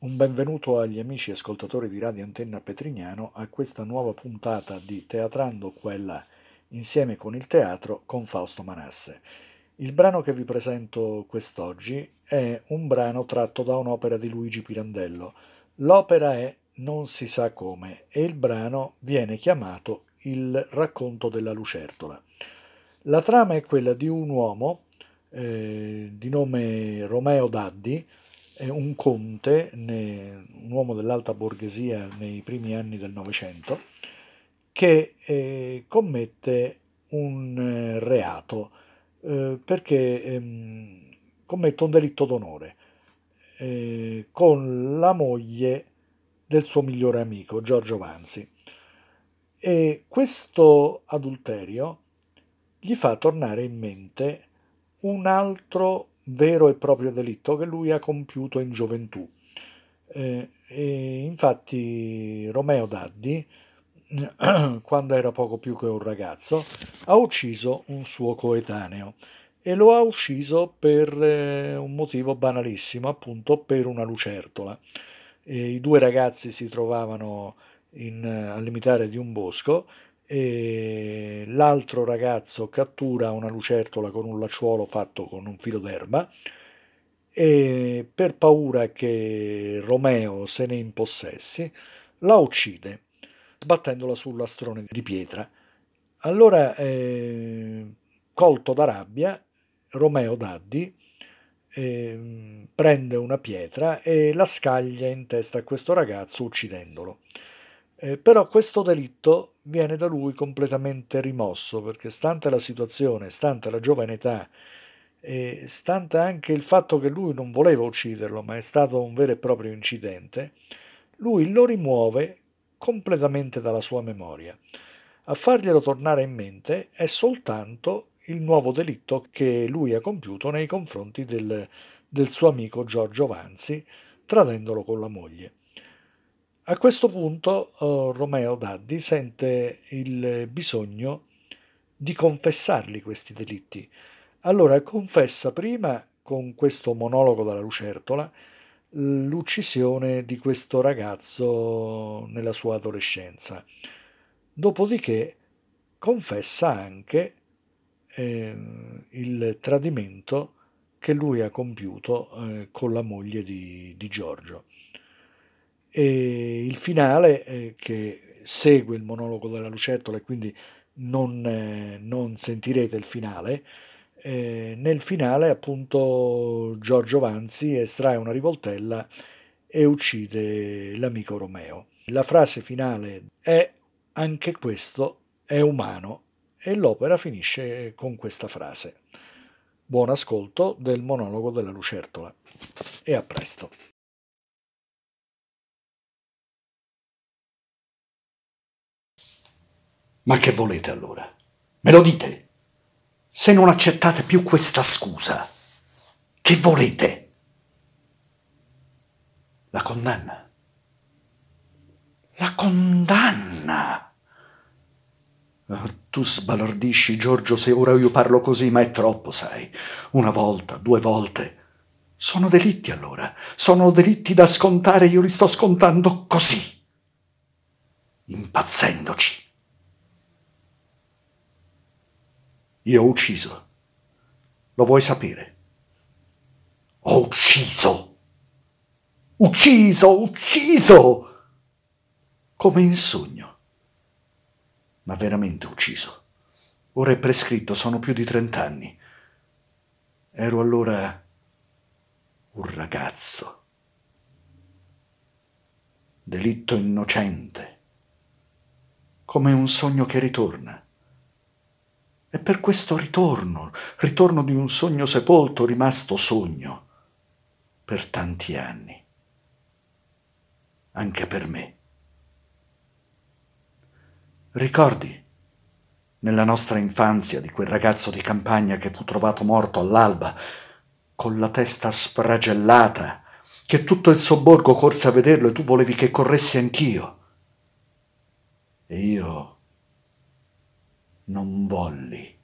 Un benvenuto agli amici ascoltatori di Radio Antenna Petrignano a questa nuova puntata di Teatrando Quella insieme con il teatro con Fausto Manasse. Il brano che vi presento quest'oggi è un brano tratto da un'opera di Luigi Pirandello. L'opera è Non si sa come e il brano viene chiamato Il racconto della lucertola. La trama è quella di un uomo eh, di nome Romeo Daddi, un conte, un uomo dell'alta borghesia nei primi anni del Novecento, che eh, commette un eh, reato eh, perché ehm, commette un delitto d'onore con la moglie del suo migliore amico, Giorgio Vanzi. E questo adulterio gli fa tornare in mente un altro vero e proprio delitto che lui ha compiuto in gioventù. Eh, infatti Romeo Daddi, quando era poco più che un ragazzo, ha ucciso un suo coetaneo e lo ha ucciso per eh, un motivo banalissimo, appunto per una lucertola. E I due ragazzi si trovavano in, al limitare di un bosco e l'altro ragazzo cattura una lucertola con un lacciuolo fatto con un filo d'erba e per paura che Romeo se ne impossessi la uccide sbattendola sul lastrone di pietra. Allora, eh, colto da rabbia, Romeo Daddi eh, prende una pietra e la scaglia in testa a questo ragazzo uccidendolo. Eh, però questo delitto viene da lui completamente rimosso perché stante la situazione, stante la giovane età e stante anche il fatto che lui non voleva ucciderlo ma è stato un vero e proprio incidente, lui lo rimuove completamente dalla sua memoria. A farglielo tornare in mente è soltanto il nuovo delitto che lui ha compiuto nei confronti del, del suo amico Giorgio Vanzi, tradendolo con la moglie. A questo punto oh, Romeo Daddi sente il bisogno di confessarli questi delitti. Allora confessa prima con questo monologo dalla lucertola l'uccisione di questo ragazzo nella sua adolescenza. Dopodiché confessa anche eh, il tradimento che lui ha compiuto eh, con la moglie di, di Giorgio. E il finale eh, che segue il monologo della lucertola e quindi non, eh, non sentirete il finale, eh, nel finale appunto Giorgio Vanzi estrae una rivoltella e uccide l'amico Romeo. La frase finale è anche questo è umano e l'opera finisce con questa frase. Buon ascolto del monologo della lucertola e a presto. Ma che volete allora? Me lo dite? Se non accettate più questa scusa, che volete? La condanna. La condanna. Oh, tu sbalordisci, Giorgio, se ora io parlo così, ma è troppo, sai. Una volta, due volte. Sono delitti allora. Sono delitti da scontare, io li sto scontando così. Impazzendoci. Io ho ucciso. Lo vuoi sapere? Ho ucciso. Ucciso, ucciso. Come in sogno. Ma veramente ucciso. Ora è prescritto, sono più di trent'anni. Ero allora un ragazzo. Delitto innocente. Come un sogno che ritorna e per questo ritorno, ritorno di un sogno sepolto, rimasto sogno, per tanti anni, anche per me. Ricordi, nella nostra infanzia, di quel ragazzo di campagna che fu trovato morto all'alba, con la testa sfragellata, che tutto il sobborgo corse a vederlo e tu volevi che corressi anch'io. E io non volli.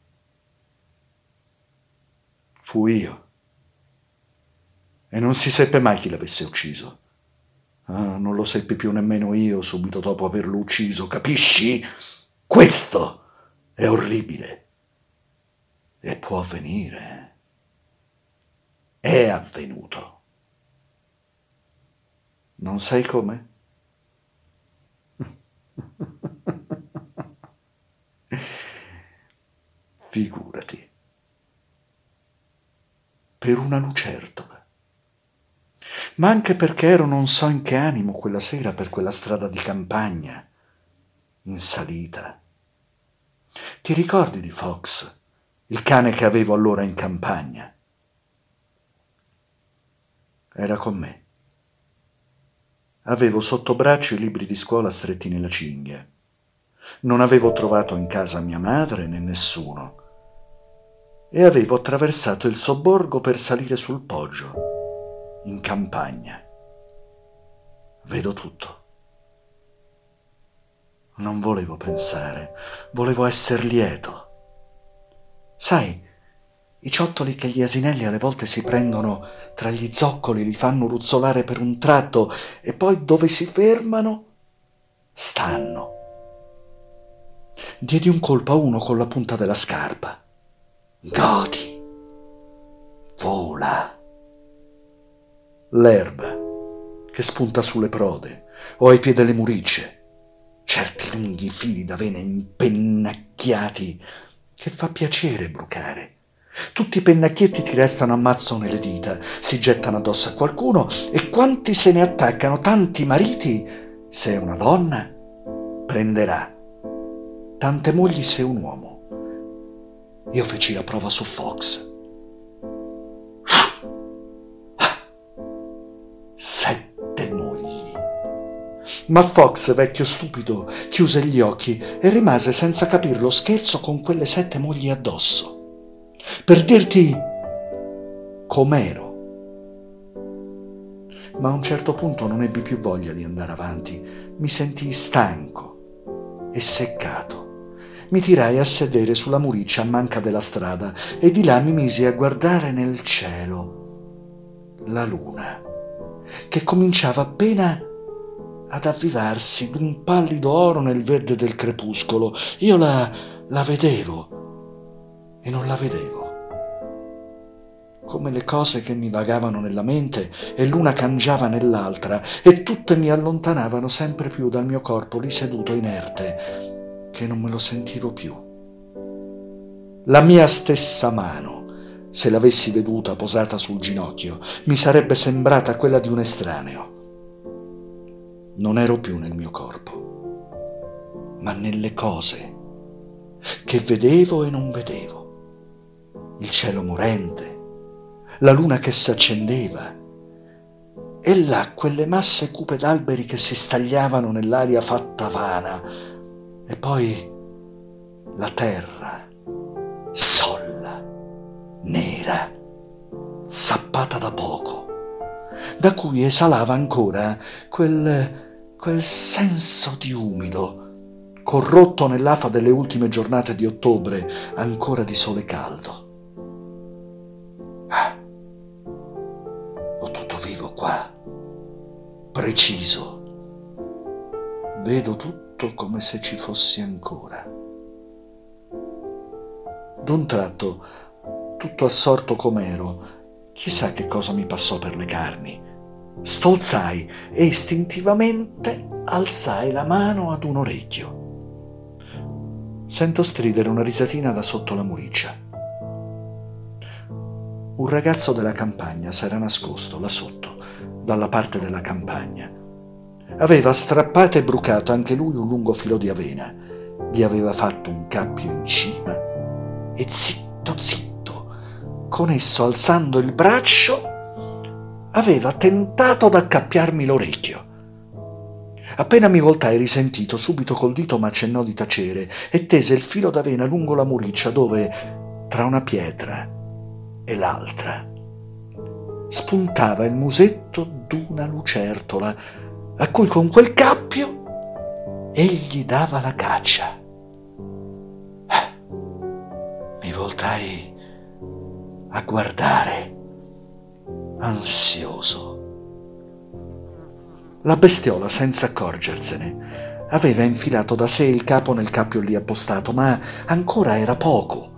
Fu io. E non si seppe mai chi l'avesse ucciso. Ah, non lo seppi più nemmeno io subito dopo averlo ucciso, capisci? Questo è orribile. E può avvenire. È avvenuto. Non sai come? Figurati. Per una lucertola. Ma anche perché ero non so in che animo quella sera per quella strada di campagna, in salita. Ti ricordi di Fox, il cane che avevo allora in campagna? Era con me. Avevo sotto braccio i libri di scuola stretti nella cinghia. Non avevo trovato in casa mia madre né nessuno e avevo attraversato il sobborgo per salire sul poggio, in campagna. Vedo tutto. Non volevo pensare, volevo essere lieto. Sai, i ciottoli che gli asinelli alle volte si prendono tra gli zoccoli, li fanno ruzzolare per un tratto e poi dove si fermano stanno. Diedi un colpo a uno con la punta della scarpa. Godi. Vola. L'erba che spunta sulle prode o ai piedi delle muricce. Certi lunghi fili d'avena impennacchiati che fa piacere brucare tutti i pennacchietti ti restano a mazzo nelle dita, si gettano addosso a qualcuno e quanti se ne attaccano, tanti mariti, se una donna, prenderà. Tante mogli se un uomo. Io feci la prova su Fox. Sette mogli. Ma Fox, vecchio stupido, chiuse gli occhi e rimase senza capir lo scherzo con quelle sette mogli addosso per dirti com'ero. Ma a un certo punto non ebbi più voglia di andare avanti, mi sentii stanco e seccato. Mi tirai a sedere sulla muriccia a manca della strada e di là mi misi a guardare nel cielo la luna, che cominciava appena ad avvivarsi d'un pallido oro nel verde del crepuscolo. Io la, la vedevo e non la vedevo. Come le cose che mi vagavano nella mente e l'una cangiava nell'altra e tutte mi allontanavano sempre più dal mio corpo lì seduto inerte, che non me lo sentivo più. La mia stessa mano, se l'avessi veduta posata sul ginocchio, mi sarebbe sembrata quella di un estraneo. Non ero più nel mio corpo, ma nelle cose che vedevo e non vedevo il cielo morente, la luna che s'accendeva e là quelle masse cupe d'alberi che si stagliavano nell'aria fatta vana e poi la terra solla, nera, zappata da poco, da cui esalava ancora quel, quel senso di umido corrotto nell'afa delle ultime giornate di ottobre, ancora di sole caldo. qua, preciso. Vedo tutto come se ci fossi ancora. D'un tratto, tutto assorto com'ero, chissà che cosa mi passò per le carni. Stolzai e istintivamente alzai la mano ad un orecchio. Sento stridere una risatina da sotto la muriccia. Un ragazzo della campagna s'era nascosto là sotto dalla parte della campagna. Aveva strappato e brucato anche lui un lungo filo di avena, gli aveva fatto un cappio in cima. E zitto, zitto, con esso alzando il braccio, aveva tentato d'accappiarmi l'orecchio. Appena mi voltai risentito, subito col dito m'accennò di tacere e tese il filo d'avena lungo la muriccia dove, tra una pietra e l'altra, spuntava il musetto d'una lucertola, a cui con quel cappio egli dava la caccia. Mi voltai a guardare, ansioso. La bestiola, senza accorgersene, aveva infilato da sé il capo nel cappio lì appostato, ma ancora era poco.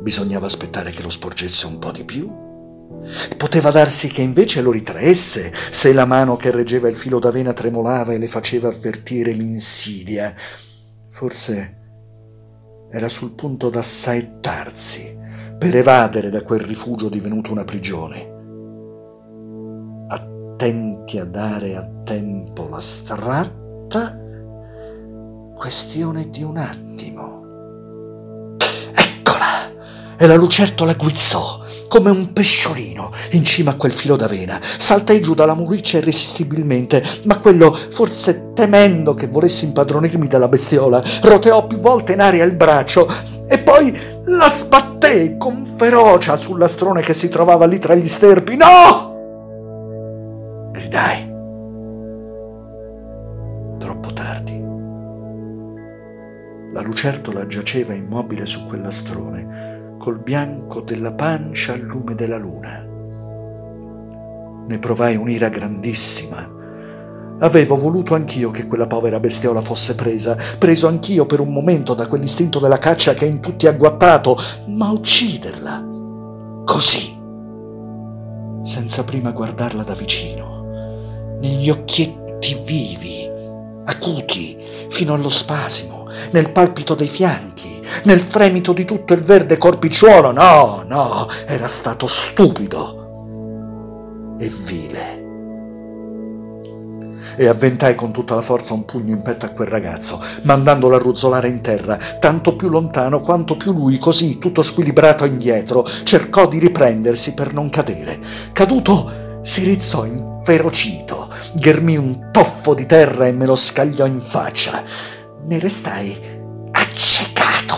Bisognava aspettare che lo sporgesse un po' di più. Poteva darsi che invece lo ritraesse se la mano che reggeva il filo d'avena tremolava e le faceva avvertire l'insidia. Forse era sul punto d'assaettarsi per evadere da quel rifugio divenuto una prigione attenti a dare a tempo la stratta, questione di un attimo. Eccola! E la lucertola guizzò come un pesciolino in cima a quel filo d'avena. Saltai giù dalla muriccia irresistibilmente, ma quello, forse temendo che volessi impadronirmi della bestiola, roteò più volte in aria il braccio e poi la sbatté con ferocia sul lastrone che si trovava lì tra gli sterpi. No! Gridai. Troppo tardi. La lucertola giaceva immobile su quel lastrone, col bianco della pancia al lume della luna. Ne provai un'ira grandissima. Avevo voluto anch'io che quella povera bestiola fosse presa, preso anch'io per un momento da quell'istinto della caccia che in tutti agguattato, ma ucciderla, così, senza prima guardarla da vicino negli occhietti vivi, acuti, fino allo spasimo, nel palpito dei fianchi, nel fremito di tutto il verde corpicciuolo. No, no, era stato stupido e vile. E avventai con tutta la forza un pugno in petto a quel ragazzo, mandandolo a ruzzolare in terra, tanto più lontano quanto più lui, così, tutto squilibrato indietro, cercò di riprendersi per non cadere. Caduto, si rizzò inferocito, ghermì un toffo di terra e me lo scagliò in faccia. Ne restai accecato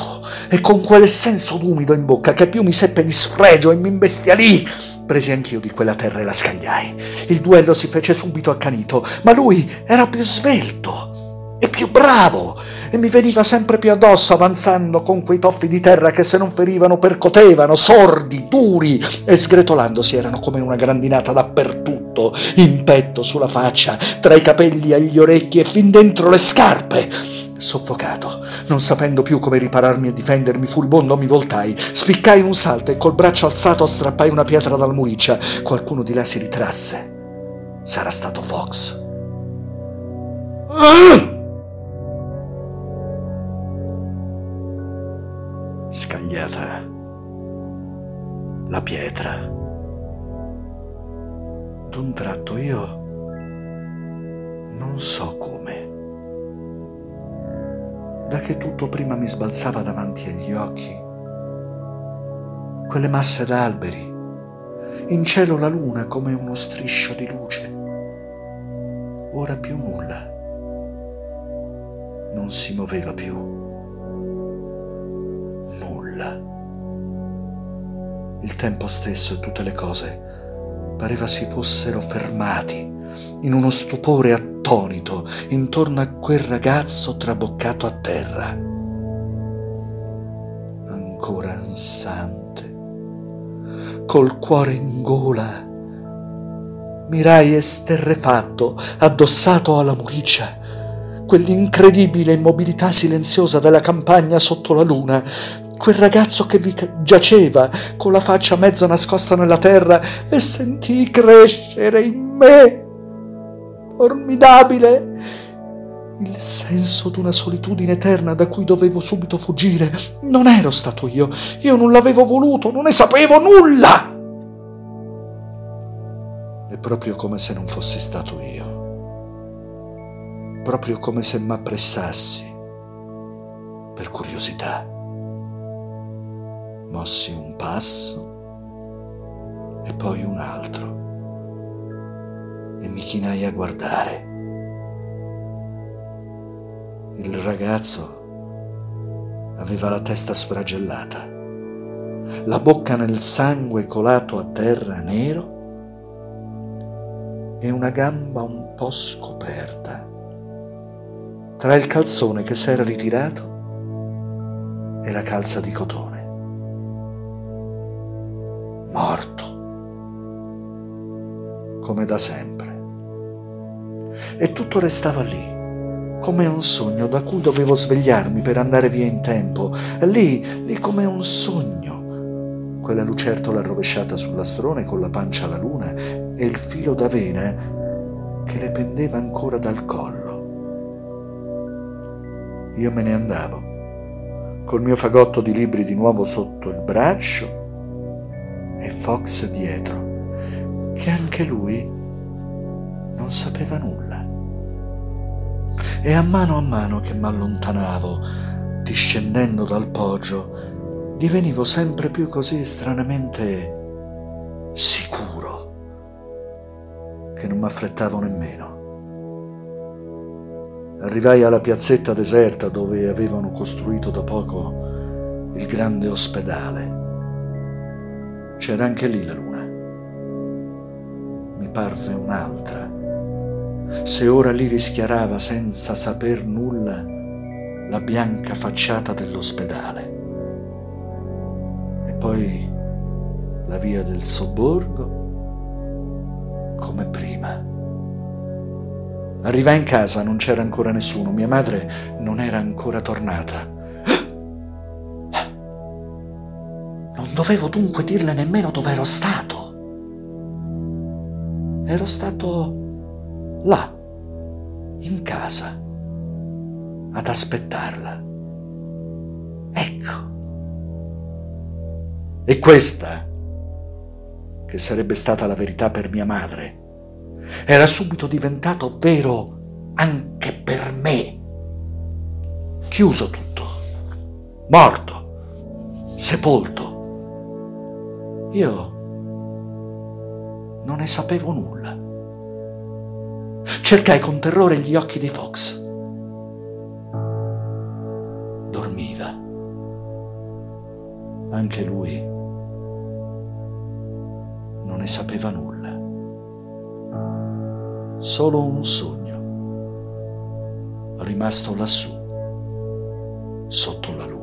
e con quel senso d'umido in bocca che più mi seppe di sfregio e mi imbestialì. Presi anch'io di quella terra e la scagliai. Il duello si fece subito accanito, ma lui era più svelto e più bravo e mi veniva sempre più addosso avanzando con quei toffi di terra che se non ferivano percotevano, sordi, duri e sgretolandosi erano come una grandinata dappertutto, in petto, sulla faccia, tra i capelli agli orecchi e fin dentro le scarpe. Soffocato, non sapendo più come ripararmi e difendermi, furibondo mi voltai, spiccai un salto e col braccio alzato strappai una pietra dal muriccia. Qualcuno di là si ritrasse. Sarà stato Fox. Ah! Scagliata la pietra. D'un tratto io non so come. Da che tutto prima mi sbalzava davanti agli occhi. Quelle masse d'alberi, in cielo la luna come uno striscio di luce. Ora più nulla. Non si muoveva più Il tempo stesso e tutte le cose pareva si fossero fermati in uno stupore attonito intorno a quel ragazzo traboccato a terra. Ancora ansante, col cuore in gola, mirai esterrefatto, addossato alla muriccia, quell'incredibile immobilità silenziosa della campagna sotto la luna, quel ragazzo che vi giaceva con la faccia mezzo nascosta nella terra e sentii crescere in me, formidabile, il senso d'una solitudine eterna da cui dovevo subito fuggire. Non ero stato io, io non l'avevo voluto, non ne sapevo nulla. È proprio come se non fossi stato io, proprio come se m'appressassi per curiosità mossi un passo e poi un altro e mi chinai a guardare. Il ragazzo aveva la testa sfragellata, la bocca nel sangue colato a terra nero e una gamba un po' scoperta tra il calzone che s'era ritirato e la calza di cotone come da sempre. e tutto restava lì, come un sogno da cui dovevo svegliarmi per andare via in tempo, lì, lì come un sogno. Quella lucertola rovesciata sull'astrone con la pancia alla luna e il filo d'avena che le pendeva ancora dal collo. Io me ne andavo, col mio fagotto di libri di nuovo sotto il braccio e Fox dietro, che anche lui non sapeva nulla. E a mano a mano che m'allontanavo, discendendo dal poggio, divenivo sempre più così stranamente sicuro che non m'affrettavo nemmeno. Arrivai alla piazzetta deserta dove avevano costruito da poco il grande ospedale. C'era anche lì la luna. Parve un'altra. Se ora lì rischiarava senza saper nulla la bianca facciata dell'ospedale. E poi la via del sobborgo come prima. Arrivai in casa, non c'era ancora nessuno, mia madre non era ancora tornata. Non dovevo dunque dirle nemmeno dove ero stato. Ero stato là, in casa, ad aspettarla. Ecco. E questa, che sarebbe stata la verità per mia madre, era subito diventato vero anche per me. Chiuso tutto, morto, sepolto. Io non ne sapevo nulla. Cercai con terrore gli occhi di Fox. Dormiva. Anche lui non ne sapeva nulla solo un sogno, rimasto lassù, sotto la luna.